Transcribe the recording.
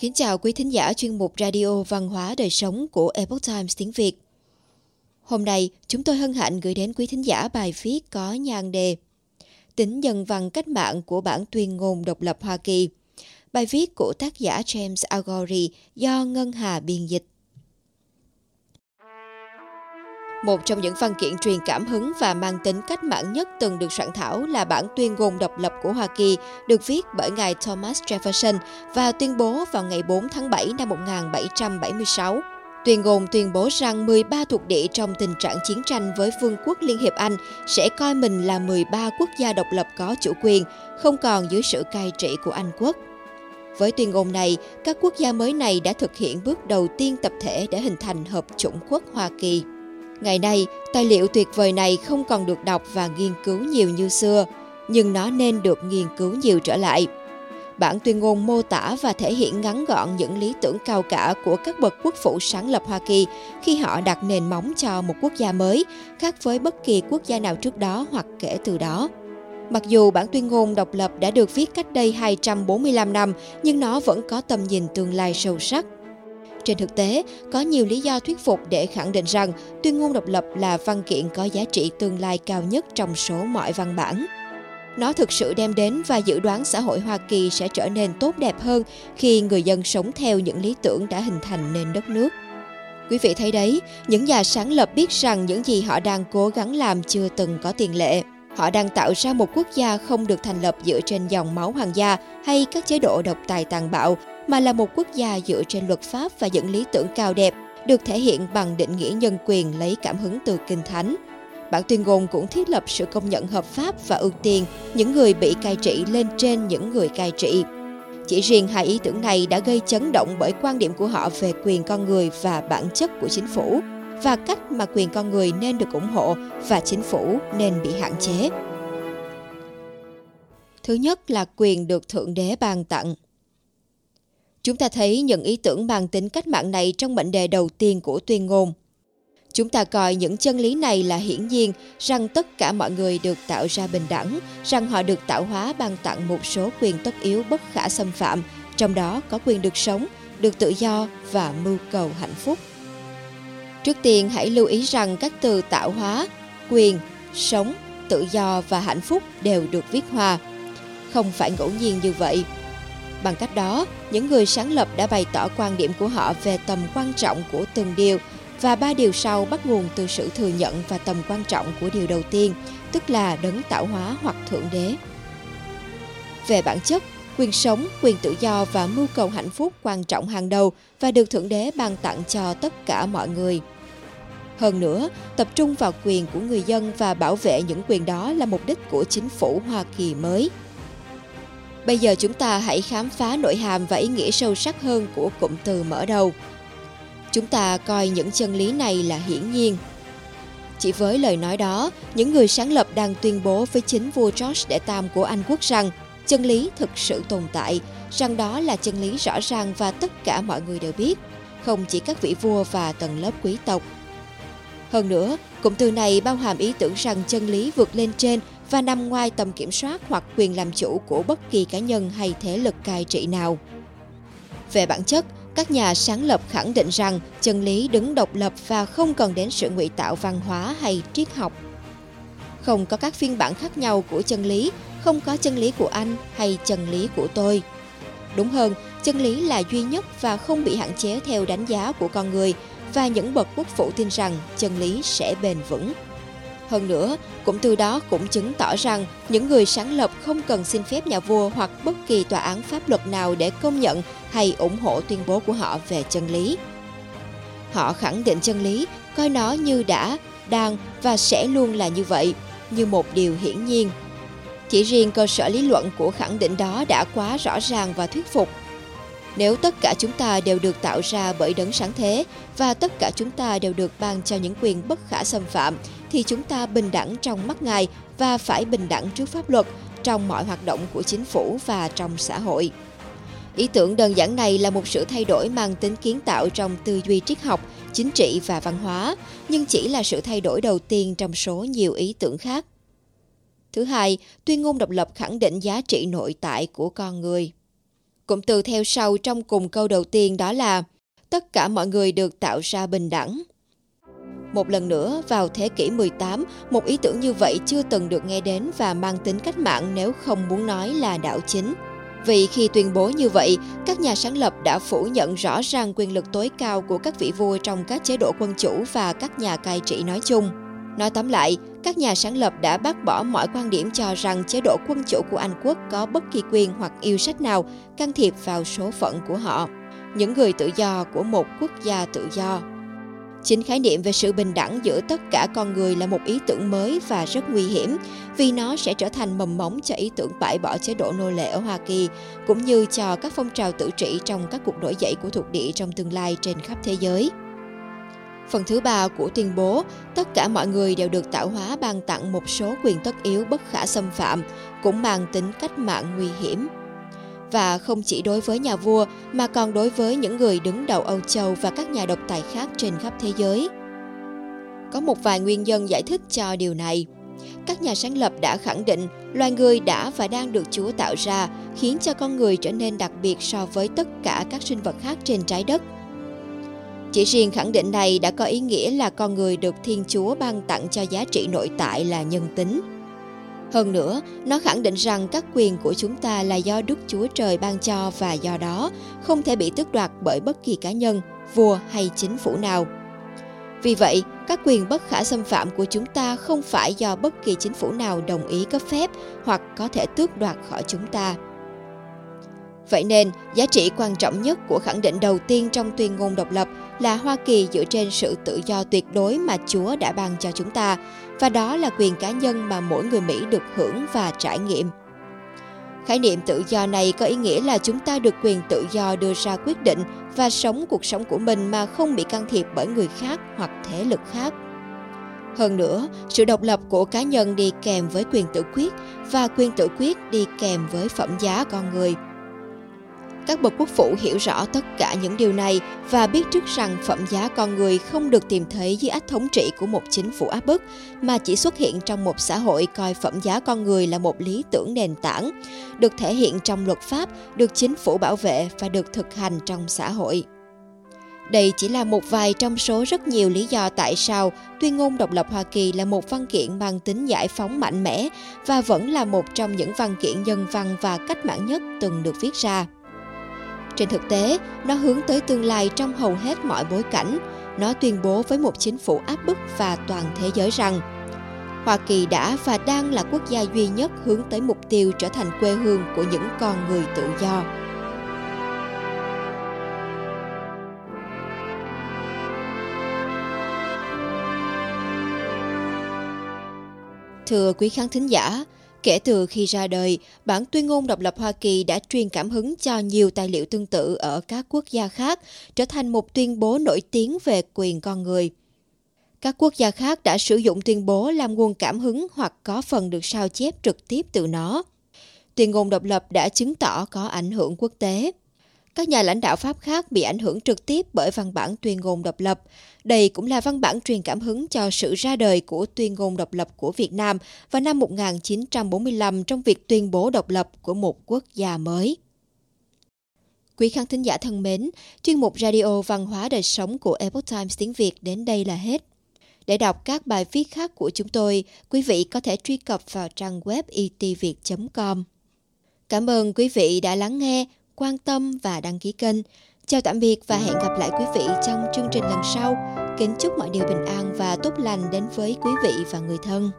Kính chào quý thính giả chuyên mục Radio Văn hóa Đời Sống của Epoch Times tiếng Việt. Hôm nay, chúng tôi hân hạnh gửi đến quý thính giả bài viết có nhan đề Tính nhân văn cách mạng của bản tuyên ngôn độc lập Hoa Kỳ. Bài viết của tác giả James Agori do Ngân Hà biên dịch. Một trong những văn kiện truyền cảm hứng và mang tính cách mạng nhất từng được soạn thảo là bản tuyên ngôn độc lập của Hoa Kỳ, được viết bởi ngài Thomas Jefferson và tuyên bố vào ngày 4 tháng 7 năm 1776. Tuyên ngôn tuyên bố rằng 13 thuộc địa trong tình trạng chiến tranh với Vương quốc Liên hiệp Anh sẽ coi mình là 13 quốc gia độc lập có chủ quyền, không còn dưới sự cai trị của Anh quốc. Với tuyên ngôn này, các quốc gia mới này đã thực hiện bước đầu tiên tập thể để hình thành Hợp chủng quốc Hoa Kỳ. Ngày nay, tài liệu tuyệt vời này không còn được đọc và nghiên cứu nhiều như xưa, nhưng nó nên được nghiên cứu nhiều trở lại. Bản tuyên ngôn mô tả và thể hiện ngắn gọn những lý tưởng cao cả của các bậc quốc phụ sáng lập Hoa Kỳ khi họ đặt nền móng cho một quốc gia mới, khác với bất kỳ quốc gia nào trước đó hoặc kể từ đó. Mặc dù bản tuyên ngôn độc lập đã được viết cách đây 245 năm, nhưng nó vẫn có tầm nhìn tương lai sâu sắc. Trên thực tế, có nhiều lý do thuyết phục để khẳng định rằng tuyên ngôn độc lập là văn kiện có giá trị tương lai cao nhất trong số mọi văn bản. Nó thực sự đem đến và dự đoán xã hội Hoa Kỳ sẽ trở nên tốt đẹp hơn khi người dân sống theo những lý tưởng đã hình thành nên đất nước. Quý vị thấy đấy, những nhà sáng lập biết rằng những gì họ đang cố gắng làm chưa từng có tiền lệ. Họ đang tạo ra một quốc gia không được thành lập dựa trên dòng máu hoàng gia hay các chế độ độc tài tàn bạo, mà là một quốc gia dựa trên luật pháp và những lý tưởng cao đẹp, được thể hiện bằng định nghĩa nhân quyền lấy cảm hứng từ Kinh Thánh. Bản tuyên ngôn cũng thiết lập sự công nhận hợp pháp và ưu tiên những người bị cai trị lên trên những người cai trị. Chỉ riêng hai ý tưởng này đã gây chấn động bởi quan điểm của họ về quyền con người và bản chất của chính phủ và cách mà quyền con người nên được ủng hộ và chính phủ nên bị hạn chế. Thứ nhất là quyền được Thượng Đế ban tặng. Chúng ta thấy những ý tưởng mang tính cách mạng này trong mệnh đề đầu tiên của tuyên ngôn. Chúng ta coi những chân lý này là hiển nhiên rằng tất cả mọi người được tạo ra bình đẳng, rằng họ được tạo hóa ban tặng một số quyền tất yếu bất khả xâm phạm, trong đó có quyền được sống, được tự do và mưu cầu hạnh phúc. Trước tiên hãy lưu ý rằng các từ tạo hóa, quyền, sống, tự do và hạnh phúc đều được viết hòa. Không phải ngẫu nhiên như vậy. Bằng cách đó, những người sáng lập đã bày tỏ quan điểm của họ về tầm quan trọng của từng điều và ba điều sau bắt nguồn từ sự thừa nhận và tầm quan trọng của điều đầu tiên, tức là đấng tạo hóa hoặc thượng đế. Về bản chất, quyền sống, quyền tự do và mưu cầu hạnh phúc quan trọng hàng đầu và được thượng đế ban tặng cho tất cả mọi người. Hơn nữa, tập trung vào quyền của người dân và bảo vệ những quyền đó là mục đích của chính phủ Hoa Kỳ mới. Bây giờ chúng ta hãy khám phá nội hàm và ý nghĩa sâu sắc hơn của cụm từ mở đầu. Chúng ta coi những chân lý này là hiển nhiên. Chỉ với lời nói đó, những người sáng lập đang tuyên bố với chính vua George đệ tam của Anh quốc rằng chân lý thực sự tồn tại, rằng đó là chân lý rõ ràng và tất cả mọi người đều biết, không chỉ các vị vua và tầng lớp quý tộc. Hơn nữa, cụm từ này bao hàm ý tưởng rằng chân lý vượt lên trên và nằm ngoài tầm kiểm soát hoặc quyền làm chủ của bất kỳ cá nhân hay thế lực cai trị nào. Về bản chất, các nhà sáng lập khẳng định rằng chân lý đứng độc lập và không cần đến sự ngụy tạo văn hóa hay triết học. Không có các phiên bản khác nhau của chân lý, không có chân lý của anh hay chân lý của tôi. Đúng hơn, chân lý là duy nhất và không bị hạn chế theo đánh giá của con người và những bậc quốc phụ tin rằng chân lý sẽ bền vững. Hơn nữa, cũng từ đó cũng chứng tỏ rằng những người sáng lập không cần xin phép nhà vua hoặc bất kỳ tòa án pháp luật nào để công nhận hay ủng hộ tuyên bố của họ về chân lý. Họ khẳng định chân lý, coi nó như đã, đang và sẽ luôn là như vậy, như một điều hiển nhiên. Chỉ riêng cơ sở lý luận của khẳng định đó đã quá rõ ràng và thuyết phục. Nếu tất cả chúng ta đều được tạo ra bởi đấng sáng thế và tất cả chúng ta đều được ban cho những quyền bất khả xâm phạm, thì chúng ta bình đẳng trong mắt Ngài và phải bình đẳng trước pháp luật trong mọi hoạt động của chính phủ và trong xã hội. Ý tưởng đơn giản này là một sự thay đổi mang tính kiến tạo trong tư duy triết học, chính trị và văn hóa, nhưng chỉ là sự thay đổi đầu tiên trong số nhiều ý tưởng khác. Thứ hai, tuyên ngôn độc lập khẳng định giá trị nội tại của con người. Cụm từ theo sau trong cùng câu đầu tiên đó là tất cả mọi người được tạo ra bình đẳng. Một lần nữa, vào thế kỷ 18, một ý tưởng như vậy chưa từng được nghe đến và mang tính cách mạng nếu không muốn nói là đạo chính. Vì khi tuyên bố như vậy, các nhà sáng lập đã phủ nhận rõ ràng quyền lực tối cao của các vị vua trong các chế độ quân chủ và các nhà cai trị nói chung. Nói tóm lại, các nhà sáng lập đã bác bỏ mọi quan điểm cho rằng chế độ quân chủ của Anh quốc có bất kỳ quyền hoặc yêu sách nào can thiệp vào số phận của họ, những người tự do của một quốc gia tự do. Chính khái niệm về sự bình đẳng giữa tất cả con người là một ý tưởng mới và rất nguy hiểm vì nó sẽ trở thành mầm móng cho ý tưởng bãi bỏ chế độ nô lệ ở Hoa Kỳ cũng như cho các phong trào tự trị trong các cuộc nổi dậy của thuộc địa trong tương lai trên khắp thế giới. Phần thứ ba của tuyên bố, tất cả mọi người đều được tạo hóa ban tặng một số quyền tất yếu bất khả xâm phạm, cũng mang tính cách mạng nguy hiểm. Và không chỉ đối với nhà vua mà còn đối với những người đứng đầu Âu Châu và các nhà độc tài khác trên khắp thế giới. Có một vài nguyên nhân giải thích cho điều này. Các nhà sáng lập đã khẳng định loài người đã và đang được Chúa tạo ra, khiến cho con người trở nên đặc biệt so với tất cả các sinh vật khác trên trái đất – chỉ riêng khẳng định này đã có ý nghĩa là con người được Thiên Chúa ban tặng cho giá trị nội tại là nhân tính. Hơn nữa, nó khẳng định rằng các quyền của chúng ta là do Đức Chúa Trời ban cho và do đó không thể bị tước đoạt bởi bất kỳ cá nhân, vua hay chính phủ nào. Vì vậy, các quyền bất khả xâm phạm của chúng ta không phải do bất kỳ chính phủ nào đồng ý cấp phép hoặc có thể tước đoạt khỏi chúng ta. Vậy nên, giá trị quan trọng nhất của khẳng định đầu tiên trong tuyên ngôn độc lập là Hoa Kỳ dựa trên sự tự do tuyệt đối mà Chúa đã ban cho chúng ta, và đó là quyền cá nhân mà mỗi người Mỹ được hưởng và trải nghiệm. Khái niệm tự do này có ý nghĩa là chúng ta được quyền tự do đưa ra quyết định và sống cuộc sống của mình mà không bị can thiệp bởi người khác hoặc thế lực khác. Hơn nữa, sự độc lập của cá nhân đi kèm với quyền tự quyết và quyền tự quyết đi kèm với phẩm giá con người – các bậc quốc phụ hiểu rõ tất cả những điều này và biết trước rằng phẩm giá con người không được tìm thấy dưới ách thống trị của một chính phủ áp bức, mà chỉ xuất hiện trong một xã hội coi phẩm giá con người là một lý tưởng nền tảng, được thể hiện trong luật pháp, được chính phủ bảo vệ và được thực hành trong xã hội. Đây chỉ là một vài trong số rất nhiều lý do tại sao tuyên ngôn độc lập Hoa Kỳ là một văn kiện mang tính giải phóng mạnh mẽ và vẫn là một trong những văn kiện nhân văn và cách mạng nhất từng được viết ra. Trên thực tế, nó hướng tới tương lai trong hầu hết mọi bối cảnh. Nó tuyên bố với một chính phủ áp bức và toàn thế giới rằng Hoa Kỳ đã và đang là quốc gia duy nhất hướng tới mục tiêu trở thành quê hương của những con người tự do. Thưa quý khán thính giả, Kể từ khi ra đời, bản tuyên ngôn độc lập Hoa Kỳ đã truyền cảm hứng cho nhiều tài liệu tương tự ở các quốc gia khác, trở thành một tuyên bố nổi tiếng về quyền con người. Các quốc gia khác đã sử dụng tuyên bố làm nguồn cảm hứng hoặc có phần được sao chép trực tiếp từ nó. Tuyên ngôn độc lập đã chứng tỏ có ảnh hưởng quốc tế. Các nhà lãnh đạo Pháp khác bị ảnh hưởng trực tiếp bởi văn bản tuyên ngôn độc lập. Đây cũng là văn bản truyền cảm hứng cho sự ra đời của tuyên ngôn độc lập của Việt Nam vào năm 1945 trong việc tuyên bố độc lập của một quốc gia mới. Quý khán thính giả thân mến, chuyên mục Radio Văn hóa Đời Sống của Epoch Times tiếng Việt đến đây là hết. Để đọc các bài viết khác của chúng tôi, quý vị có thể truy cập vào trang web itviet.com. Cảm ơn quý vị đã lắng nghe quan tâm và đăng ký kênh. Chào tạm biệt và hẹn gặp lại quý vị trong chương trình lần sau. Kính chúc mọi điều bình an và tốt lành đến với quý vị và người thân.